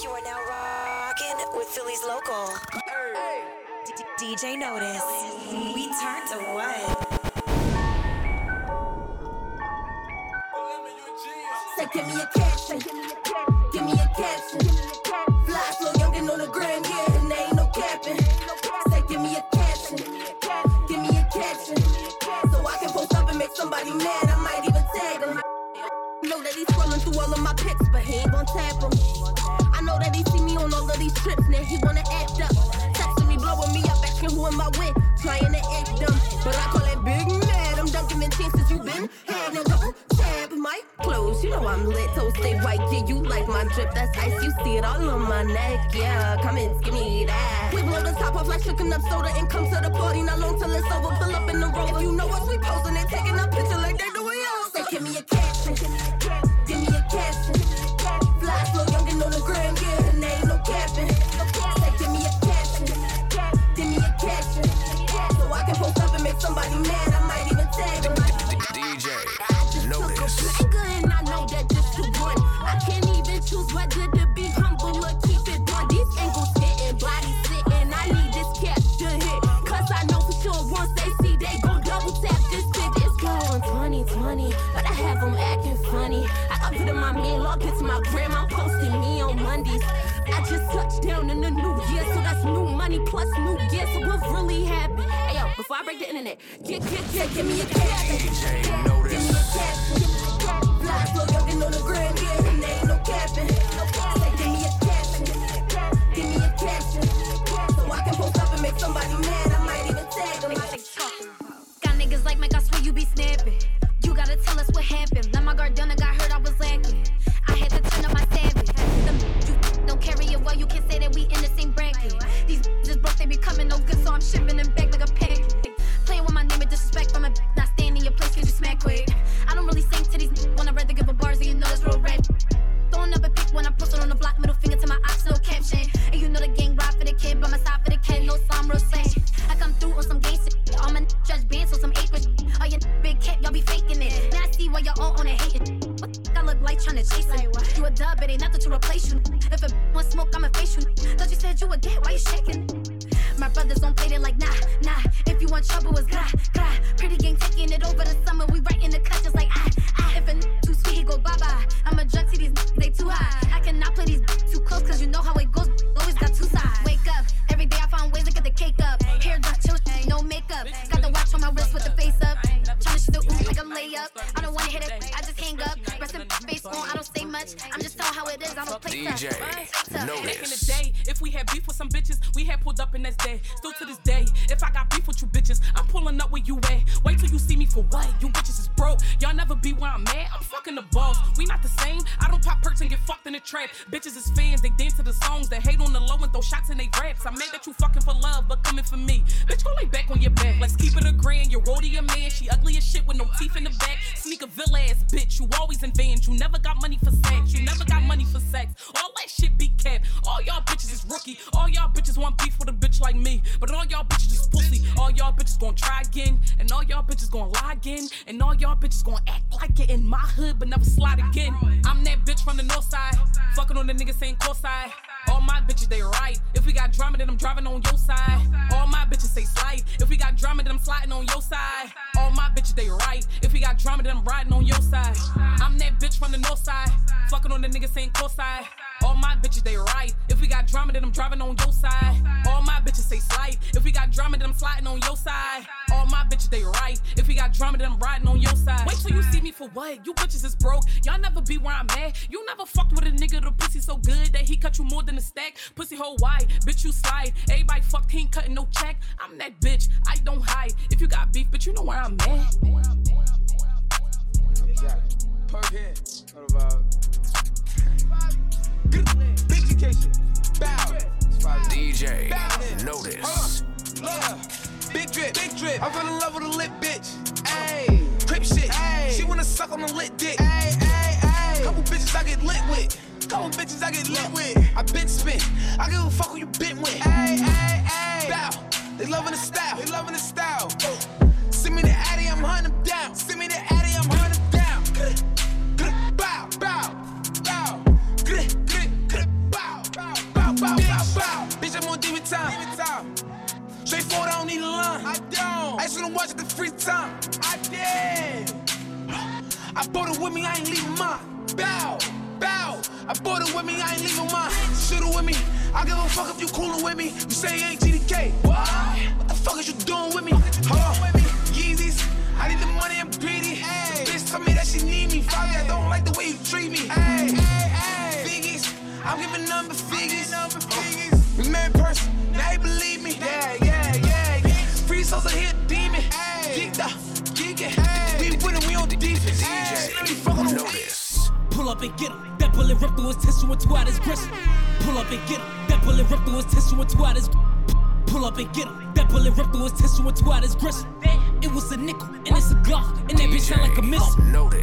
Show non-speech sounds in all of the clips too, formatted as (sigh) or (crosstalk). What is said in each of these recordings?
You are now rocking with Philly's local. D- DJ Notice. We turn to what? Say, give me a caption. Give me a caption. Fly slow, youngin' on the gram, yeah, and there ain't no capping. Say, give me a caption. Give me a caption. So I can post up and make somebody mad. I might even tag him. Know that he's scrolling through all of my pics, but he ain't gon' tap him. Know that he see me on all of these trips, now he wanna act up. Texting me, blowing me up, asking who am I with, trying to act dumb. But I call it big mad. I'm dunking in chances you've been had. Now don't tab my clothes. You know I'm lit, toast stay white. Yeah, you like my drip, that's ice. You see it all on my neck. Yeah, come and give me that. We blow the top off like shaking up soda and come to the party. Not long till it's over. Pull up in the rover. You know us, we posting and taking a picture like they doing yours. Say, give me a caption. Give 70s. I just touched down in the new year, so that's new money plus new gear, so we're really happy. Hey yo, before I break the internet, get, get, get, give me a cat. DJ, notice. Give me a cat, give me a cat. Fly flow, on the grand, yeah, and no capping. No capping. Give me a cat, give me a cat, so I can post up and make somebody mad. Play tough. Back in the day, if we had beef with some bitches, we had pulled up and that's day. Still to this day, if I got beef with you bitches, I'm pulling up where you at. Wait till you see me for what? You bitches is broke. Y'all never be where I'm at. I'm fucking the boss. We not the same. I don't pop perks and get fucked in the trap. Bitches is fans, they dance to the songs, they hate on the low and throw shots in they raps. I'm mad that you fucking for love, but coming for me. Bitch, go lay back on your back. Let's keep it a grand. You're roll to your man. She ugly as shit with no teeth in the back. Sneak a villa ass bitch. You always in vans. You never got money for sex. You never got money for sex. All that shit be All y'all bitches is rookie. All y'all bitches want beef with a bitch like me. But all y'all bitches just pussy. All y'all bitches gonna try again. And all y'all bitches gonna lie again. And all y'all bitches gonna act like it in my hood, but never slide again. I'm that bitch from the north side. Fucking on the niggas saying course side. All my bitches, they right. If we got drama, then I'm driving on your side. All my bitches say slide. If we got drama, then I'm sliding on your side. All my bitches, they right. If we got drama, then I'm riding on your side. I'm that bitch from the north side. Fucking on the niggas saying course side. All my bitches, they right. If we got drama, then I'm driving on your side. All my bitches say slide. If we got drama, then I'm sliding on your side. All my bitches, they right. If we got drama, then I'm riding on your side. Wait till you see me for what? You bitches is broke. Y'all never be where I'm at. You never fucked with a nigga. The pussy so good that he cut you more than a stack. Pussy hole wide, bitch you slide. Everybody fucked, he ain't cutting no check. I'm that bitch. I don't hide. If you got beef, but you know where I'm at. Perk here. What about? Big vacation. Bow. DJ Notice. Big drip. Big drip. I fell in love with a lit bitch. Ayy. Crip shit. Ayy. She wanna suck on a lit dick. Ayy, ayy, ayy. Couple bitches I get lit with. Couple bitches I get lit with. I been spent. I give a fuck who you been with. Ayy, ayy, ayy. Bow. They loving the style. They loving the style. Need a line. I don't. I just wanna watch it the free time. I did. (gasps) I bought it with me, I ain't leaving mine. Bow, bow. I bought it with me, I ain't leaving mine. Shoot it with me. I give a fuck if you coolin' with me. You say you ain't GDK. What? What the fuck is you doing with me? Hold on. Yeezys. I need the money, I'm greedy. Hey. Bitch tell me that she need me. Finally, I don't like the way you treat me. Hey, hey, hey. Figgies. I'm giving number figures. Number figures. Met in person. Now you believe me. Yeah. Free souls are here, demon. Hey. Geeked up, geeking. We winning, we on the defense. Hey. Let me fuck on the Notice. Pull up and get him. That bullet ripped through his tissue and twat his gristle. Pull up and get him. That bullet ripped through his tissue and twat his. Pull up and get him. That bullet ripped through his tissue and twat his gristle. It was a nickel and it's a Glock and that bitch sound like a missile.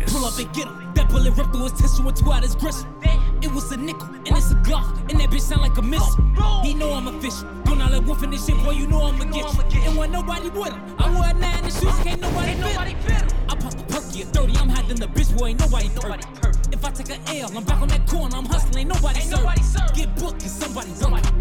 Pull up and get him. That bullet ripped through his tissue and twat his gristle. It was a nickel and it's a Glock and that bitch sound like a missile. He know I'm official. This shit, boy, you know I'ma get you. And when nobody with him, I wore a nine in shoes, can't nobody fit. I pop the perky at 30, I'm hot than the bitch, boy, ain't nobody perfect. If I take a L, I'm back on that corner, I'm hustling, ain't nobody serve. Get booked, cause somebody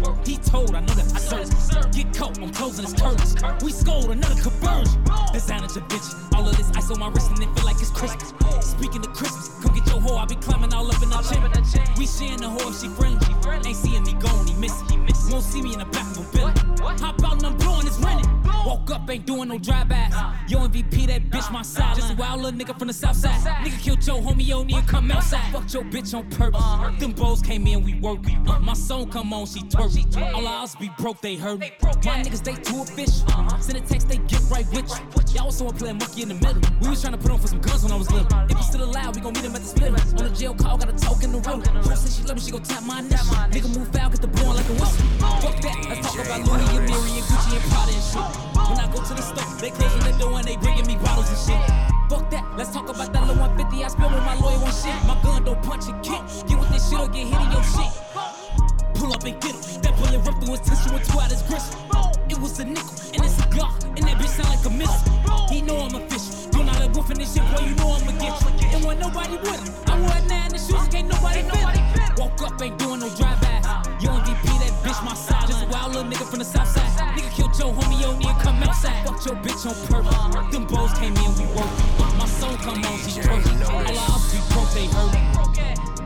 work. He told, I know that's the serve. Get caught, I'm closing his curtains. We scored another conversion. Designer to bitch, all of this ice on my wrist and it feel like it's Christmas. Speaking of Christmas, come get your hoe, I be climbing all up in the chain. We sharing the hoe, she friendly. Ain't seeing me going, he missing. Won't see me in the back of a Billy. Hop out and I'm blowing his renting. Woke up, ain't doing no drive-bys. Yo, MVP, that bitch my side. Just a wild little nigga from the south side. Nigga killed your homie, yo, need to come outside. Fucked your bitch on purpose. Them bros came in, we work. Uh, my song come on, she twerk. All our house be broke, they hurt. My niggas, they too official. Send a text, they get right with you. Y'all also wanna play a monkey in the middle. We was trying to put on for some guns when I was little. If you still alive, we gon' meet him at the split. On the jail call, got a talk in the room. Who say she love me, she gon' tap my initial. Nigga move foul, get the blowing like a whistle. Fuck that, let's talk about Louis and Mary and Gucci and Prada and shit. When I go to the store, they closing the door and they bringing me bottles and shit. Fuck that, let's talk about that little 150 I spent with my lawyer on shit. My gun don't punch and kick. Get with this shit or get hit in your shit. Pull up and get him. That bullet ripped through his tissue and twat his gristle. It was a nickel and it's a Glock and that bitch sound like a missile. He know I'm official. Doing all that wolfing this shit, boy, you know I'ma get you. And when nobody with him, I wore nine in the shoes, can't nobody fit. Woke up, ain't doing no drive-bys. Yo, MVP, that bitch my side. Just a wild little nigga from the south side. Your homie, yo, come outside. Fuck your bitch on purpose. Them bros came in, we work. My soul come on, she twerk. All our ups be broke, they hurt.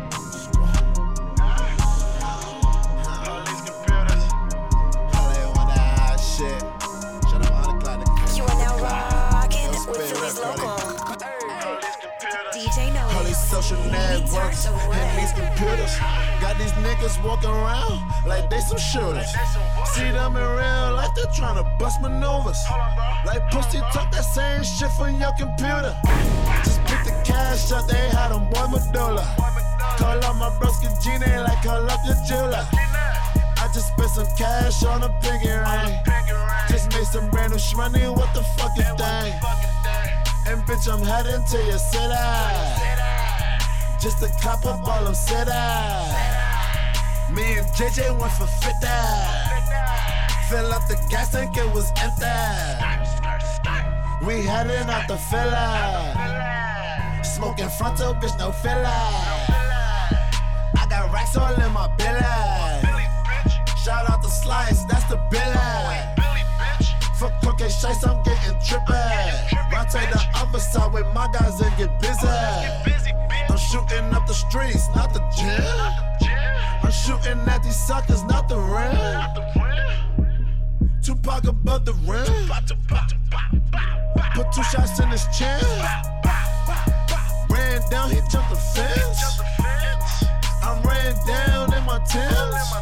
Social networks and these computers got these niggas walking around like they some shooters. See them in real life, they're trying to bust maneuvers. Like pussy talk that same shit from your computer. Just pick the cash up, they had them boy medulla. Call up my broski Gina like call up your jeweler. I just spent some cash on a pinky ring. Just made some brand new shmoney, what the fuck is that? And bitch, I'm heading to your city. Just a couple ball of city. Me and JJ went for 50. Fill up the gas tank, it was empty. We heading out the filler. Smoking frontal, bitch, no filler. I got racks all in my belly. Shout out to Slice, that's the billy. Crooked shites, I'm getting trippy. Rotate the other side with my guys and get busy. I'm shooting up the streets, not the gym. I'm shooting at these suckers, not the rim. Tupac above the rim. Put two shots in his chin. Ran down, he jumped the fence. I'm ran down in my tents.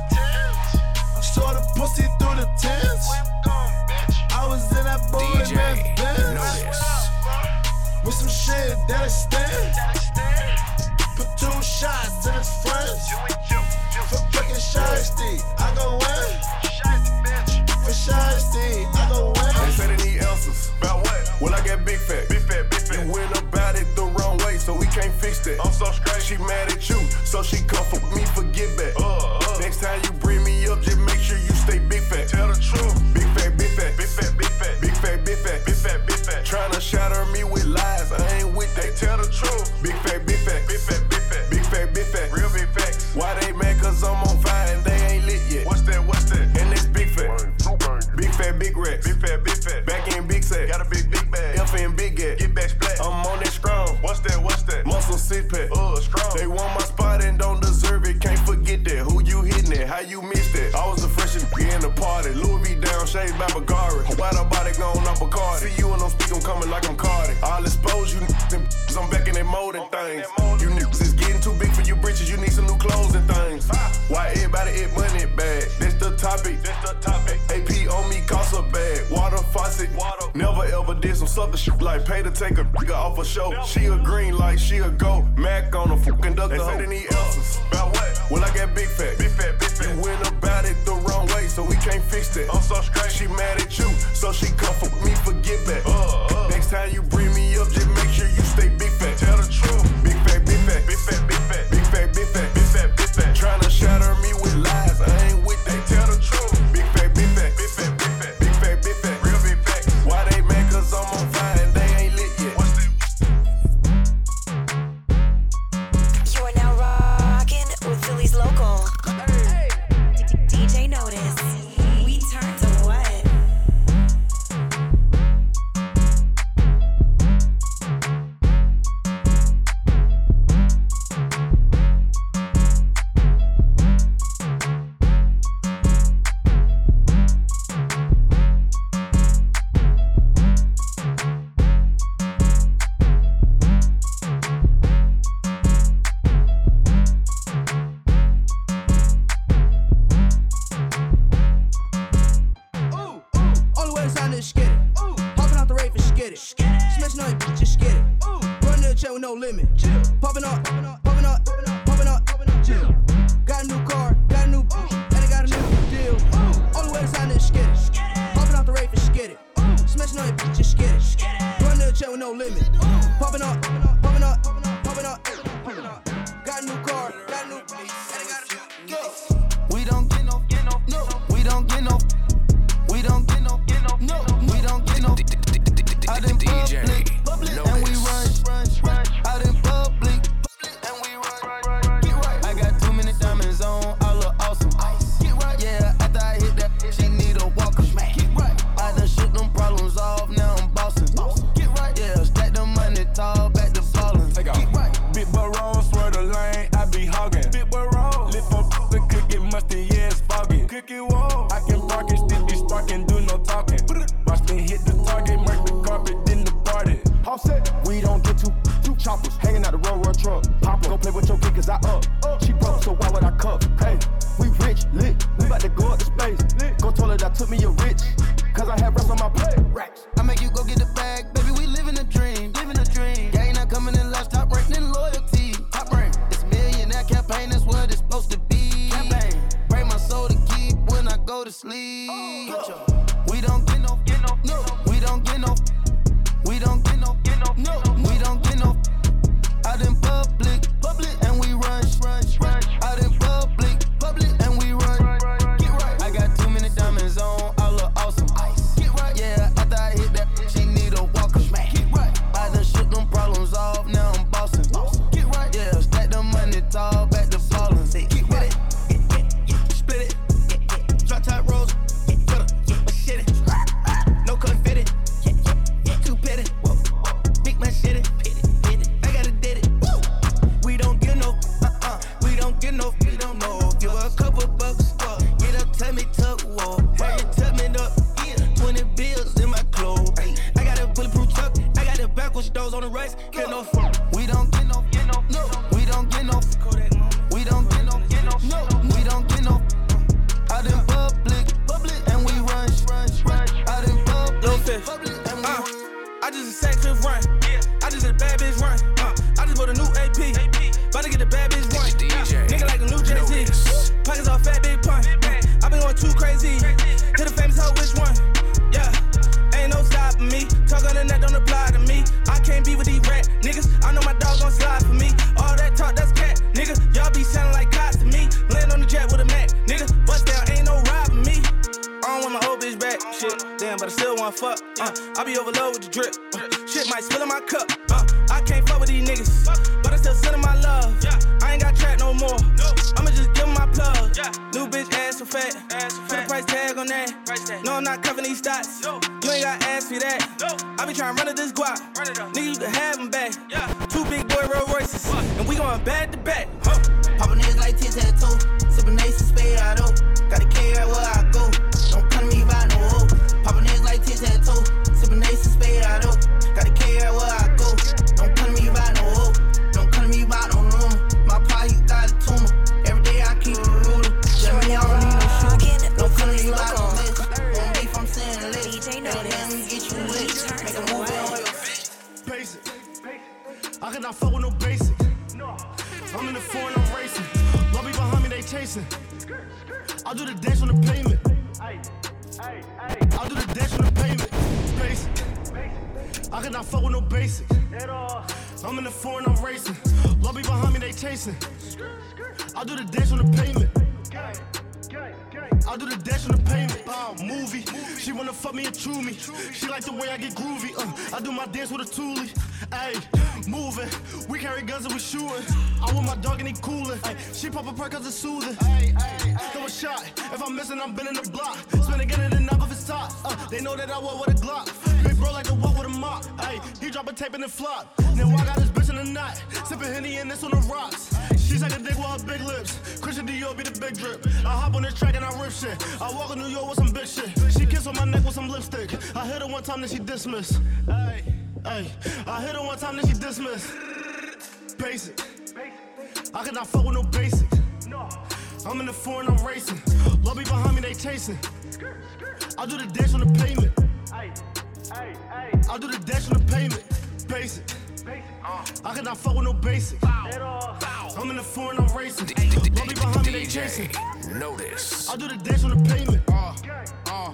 Saw the pussy through the tents. I was in that boy DJ man Benz with some shit that extends. Put two shots in his friends. For fucking shiesty, I go in. For shiesty, I go They in. say they need answers. About what? Well, I got big fat. Big fat, big fat. You went about it the wrong way, so we can't fix that. I'm so straight. She mad at you, so she come for me for get back. Uh, uh. Next time you bring me up, just make sure you stay big fat. Tell the truth. Never ever did some sucker shit like pay to take a nigga off a show. She a green light, she a go. Mac on a fucking duck. They said any else. About what? Well, I got big fat. Big fat, big fat. You went about it the wrong way, so we can't fix that. I'm so straight. She mad at you, so she come for me, forget that. Uh, uh. Next time you bring me smashing on your bitch, just get it. Run to the chat with no limit. Popping up, popping up, popping up, popping up. I just a sex clip run. Yeah. I just a bad bitch run. want fuck. Uh, I be overloaded with the drip. Uh, shit might spill in my cup. Uh, I can't fuck with these niggas, but I still sending my love. I ain't got trap no more. I'ma just give my plug. New bitch ass so fat. Put a price tag on that. No, I'm not covering these stats. You ain't got ass for that. I be trying to run at this guap. Nigga, you can have them back. Two big boy Rolls Royces, and we going back to back. Poppin' niggas like tits tac toe. Sippin' ace and spade, out know. Got a care where I go. I'll do the dash on the payment. I'll do the dash on the payment. Basic. I cannot fuck with no basic. I'm in the foreign, I'm racing. Lobby behind me, they chasing. I'll do the dash on the payment. I'll do the dash on the payment. Uh, movie. She wanna fuck me and chew me. She like the way I get groovy. Uh, I do my dance with a toolie. Ayy, moving. We carry guns and we shooting. I want my dog and he coolin'. Ay, she pop a perk cause it's soothing. Ay, ay, ay. Throw a shot. If I'm missing, I'm bending the block. Spin again and then knock off his top. Uh, they know that I walk with a Glock. Big bro like a walk with a mop. Ay, he drop a tape and it flop. Now I got this bitch in the knot. Sipping Henny and this on the rocks. She's like a dick with big lips. Christian Dior be the big drip. I hop on this track and I rip shit. I walk in New York with some big shit. She kiss on my neck with some lipstick. I hit her one time, then she dismissed. Hey, hey. I hit her one time, then she dismissed. Basic. I cannot fuck with no basic. No. I'm in the foreign, and I'm racing. Lobby behind me, they chasing. I'll do the dash on the pavement. Hey, hey, hey. I'll do the dash on the pavement. Basic. I cannot fuck with no basic. I'm in the foreign, I'm racing. Lobby behind me, they chasing. Notice. I'll do the dash on the pavement. Uh, uh, uh.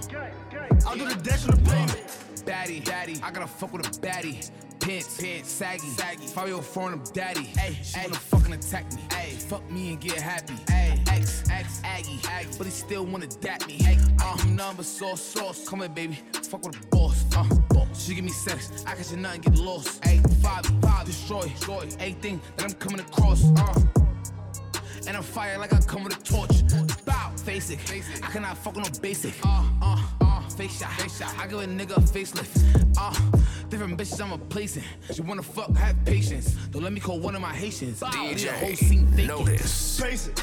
I'll do the dash on the pavement. Baddie, daddy, I gotta fuck with a baddie. Pants, pants, saggy, saggy. Fabio foreign, I'm daddy. Hey, she wanna fucking attack me. Hey, fuck me and get happy. Hey, X, X, Aggie, Aggie, but he still wanna dap me. Hey, I'm number sauce, sauce. Come here, baby, fuck with a boss. Uh, boss. She give me sex, I catch you nothing, get lost. Hey, five, destroy, destroy. Everything that I'm coming across. Uh. And I'm fire like I come with a torch. Bow, face it. I cannot fuck with no basic. Uh, uh, uh, face shot, face shot. I give a nigga a facelift. Uh, different bitches I'm replacing. She wanna fuck, have patience. Don't let me call one of my Haitians. Bow, leave the whole scene DJ. vacant. Notice. Basic.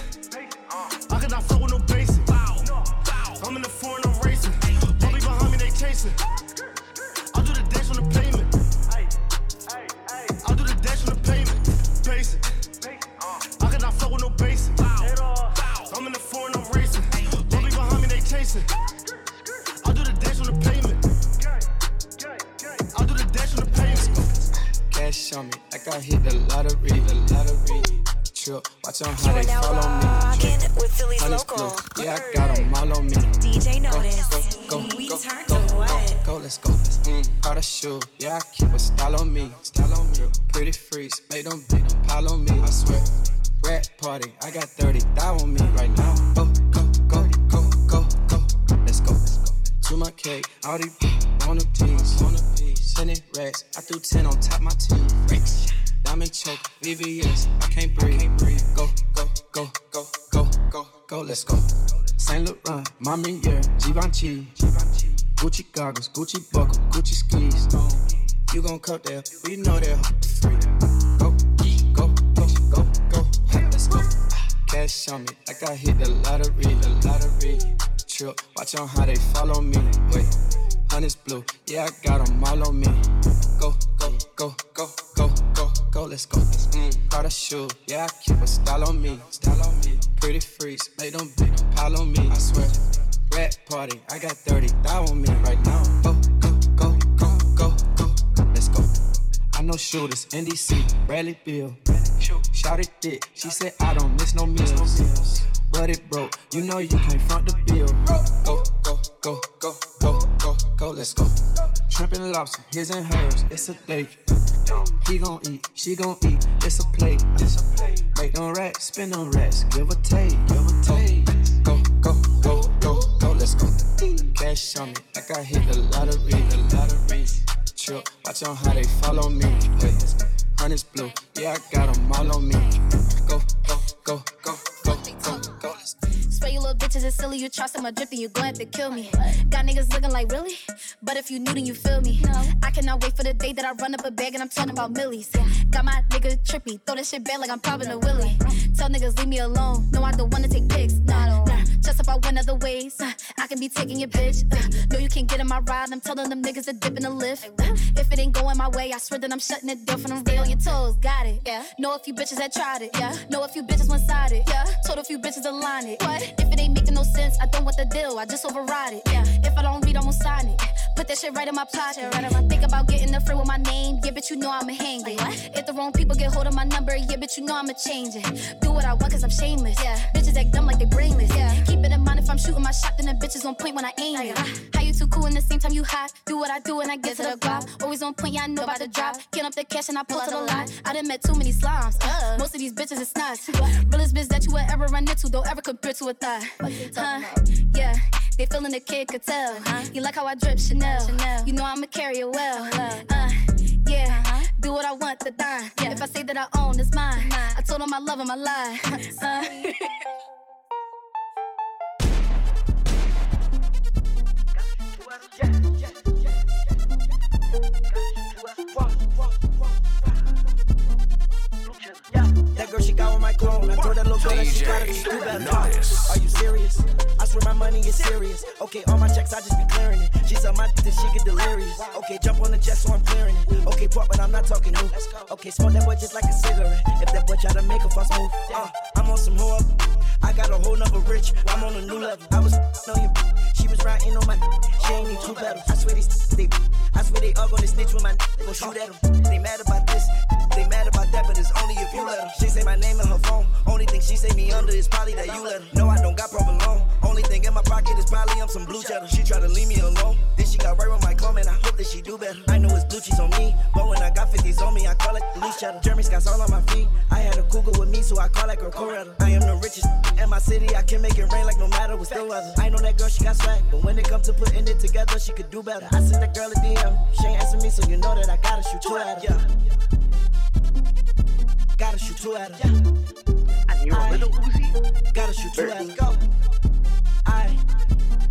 I cannot fuck with no basic. I'm in the foreign, I'm racing. Lobby behind me, they chasing. On me, like I hit the lottery, the lottery. Trip, watch on how they follow me. with Philly's local. yeah, I got 'em all on me. DJ Notice. Go, go, we go, go, to go, go, let's go. Mm, got a shoe, yeah, I keep a style on me, style on me. Pretty freaks, make them big pile on me, I swear. Rat party, I got 30 thou on me right now. Go, go, go, go, go, go, let's go. To my cake, all these on a piece, on a piece. Ten racks, I threw 10 on top my team. Racks. Diamond choke, VVS, I can't breathe. Go, go, go, go, go, go, go, let's go. Saint Laurent, Mama yeah, Givenchy. Gucci goggles, Gucci buckle, Gucci skis. You gon' cut there, we know that. Go, go, go, go, go, let's go. Cash on me, like I hit the lottery, the lottery. Trip, watch on how they follow me. Wait, honey's blue, yeah, I got 'em all on me. Go, go, go, go, go, go, go, let's go. Mm, got a shoe, yeah, I keep a style on me, style on me. Pretty freaks, make them big pile on me, I swear. Rat party, I got 30 thou on me right now. Go, go, go, go, go, go, let's go. I know shooters, NDC, Bradley Beal. Shout it thick, she said I don't miss no meals. But it broke, you know you can't front the bill. Go, go, go, go, go, go, go, let's go. Shrimp and lobster, his and hers, it's a date. He gon' eat, she gon' eat, it's a plate. It's a plate. Make them racks, spin them racks, give or take, give or take. Go, go, go, go, go, let's go. Cash on me, like I hit the lottery, the lottery. Trip, watch on how they follow me. Wait, honey's blue, yeah, I got 'em all on me. Silly. You trusting my drip and you glad to kill me. Got niggas looking like really, but if you knew then you feel me. I cannot wait for the day that I run up a bag and I'm talking about millies. Got my nigga trippy, throw that shit back like I'm popping a willy. Tell niggas leave me alone. No, I don't wanna take pics. Nah, nah. Just about one other ways. Uh, I can be taking your bitch. Uh, no, you can't get in my ride. I'm telling them niggas to dip in the lift. Uh, if it ain't going my way, I swear that I'm shutting it down from them. Stay on your toes, got it. Yeah. Know a few bitches that tried it. Yeah. Know a few bitches one sided. Yeah. Told a few bitches to line it. What? If it ain't making no sense, I don't want the deal. I just override it. Yeah. If I don't read, I won't sign it. Put that shit right in my pocket. Right in my think about getting a friend with my name. Yeah, bitch, you know I'ma hang it. If the wrong people get hold of my number, yeah, bitch, you know I'ma change it. Do what I want cause I'm shameless. Yeah. Bitches act dumb like they brainless. Yeah. Keep it in mind if I'm shooting my shot, then the bitches on point when I aim. How you too cool and the same time you hot? Do what I do and I get to the guap. Always on point, yeah, I know about the drop. Get up the cash and I pull to the line. I done met too many slimes. Uh, most of these bitches is nuts. Realest bitch that you will ever run into, don't ever compare to a thigh. Huh? Yeah. They feeling the kid could tell. You like how I drip Chanel. You know I'ma carry it well. Uh, yeah, do what I want, the dime. If I say that I own, it's mine. I told them I love him, I lie. (laughs) Uh, That girl, she got on my clone. I told that little girl that she gotta just do better. Are you serious? I swear my money is serious. Okay, all my checks, I just be clearing it. She said my this shit get delirious. Okay, jump on the jet, so I'm clearing it. Okay, pop, but I'm not talking new. Okay, smoke that boy just like a cigarette. If that boy try to make a fuss move, uh, I'm on some whore. I got a whole nother rich. I'm on a new level. I was on you. She was riding on my. She ain't need two pedals. I swear these they. I swear they all gonna snitch with my. Go shoot at them. They mad about this. They mad about that, but it's only if you let them. Name in her phone. Only thing she say me under is probably that you let her. No, I don't got problem alone. Only thing in my pocket is probably I'm some blue cheddar. She try to leave me alone. Then she got right with my clone, and I hope that she do better. I know it's blue cheese on me, but when I got 50s on me, I call it loose cheddar. Jeremy Scott's all on my feet. I had a cougar with me, so I call that girl Coretta. I am the richest in my city. I can make it rain like no matter what's still weather. I know that girl, she got swag, but when it comes to putting it together, she could do better. I sent that girl a DM. She ain't answer me, so you know that I gotta shoot two at her. Gotta shoot two at her. I need a little Uzi. Gotta shoot two at her. Go. I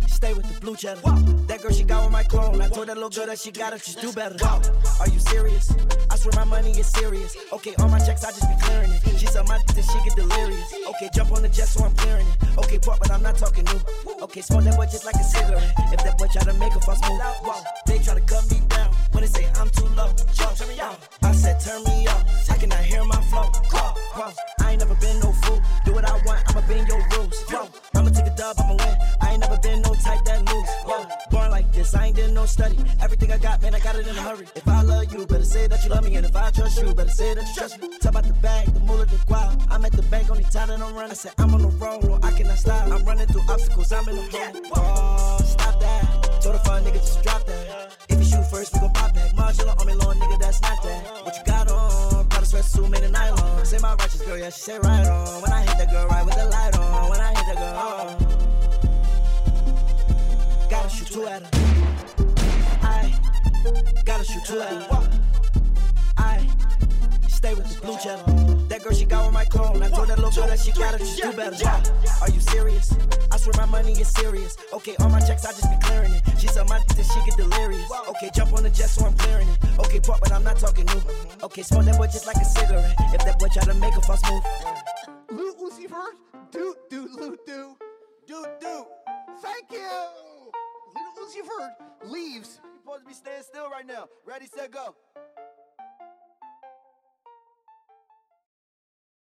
stay with the blue cheddar. That girl, she got on my clone. I told that little girl that she gotta just do better. Whoa. Are you serious? I swear my money is serious. Okay, all my checks, I just be clearing it. She said my this she get delirious. Okay, jump on the jet, so I'm clearing it. Okay, pop, but I'm not talking new. Okay, smoke that boy just like a cigarette. If that boy try to make a fuss move, whoa, they try to cut me down. When they say I'm too low, yo, turn me out. I said turn me up. I cannot hear my I ain't never been no fool. Do what I want, I'ma bend your rules. Yo, I'ma take a dub, I'ma win. I ain't never been no type that lose. Yo, born like this, I ain't did no study. Everything I got, man, I got it in a hurry. If I love you, better say that you love me. And if I trust you, better say that you trust me. Talk about the bag, the moolah, the guap. I'm at the bank, only time that I'm running. I said I'm on the road, no, I cannot stop. I'm running through obstacles, I'm in the hole. Stop that. Told a fun nigga just drop that. If you shoot first, we gon' pop back. On me, long nigga, my righteous girl, yeah, she say right on. When I hit that girl, right with the light on. When I hit that girl, oh. Gotta shoot two at her. I gotta shoot two at her. I stay with the blue cheddar. That girl, she got on my clone. I told that little girl that she gotta just do better. Are you serious? I swear my money is serious. Okay, all my checks, I just be clearing it. She said my this she get delirious. Okay, jump on the jet, so I'm clearing it. Okay, pop, but I'm not talking new. Okay, smoke that boy just like a cigarette. If that boy try to make a fuss move. Lil Uzi Vert, do do loot do do do. Thank you. Little Uzi Vert leaves. You're supposed to be staying still right now. Ready, set, go.